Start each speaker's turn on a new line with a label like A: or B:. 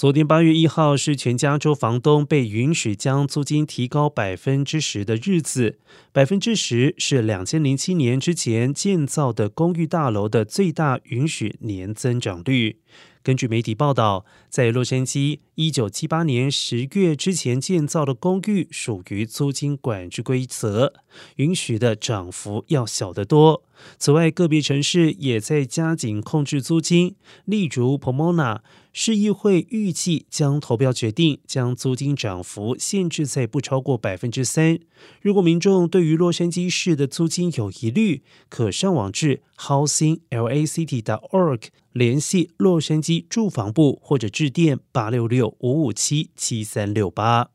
A: 昨天八月一号是全加州房东被允许将租金提高百分之十的日子，百分之十是两千零七年之前建造的公寓大楼的最大允许年增长率。根据媒体报道，在洛杉矶，一九七八年十月之前建造的公寓属于租金管制规则，允许的涨幅要小得多。此外，个别城市也在加紧控制租金，例如 Pomona 市议会预计将投票决定将租金涨幅限制在不超过百分之三。如果民众对于洛杉矶市的租金有疑虑，可上网至 housinglact.org 联系洛杉矶住房部，或者致电八六六五五七七三六八。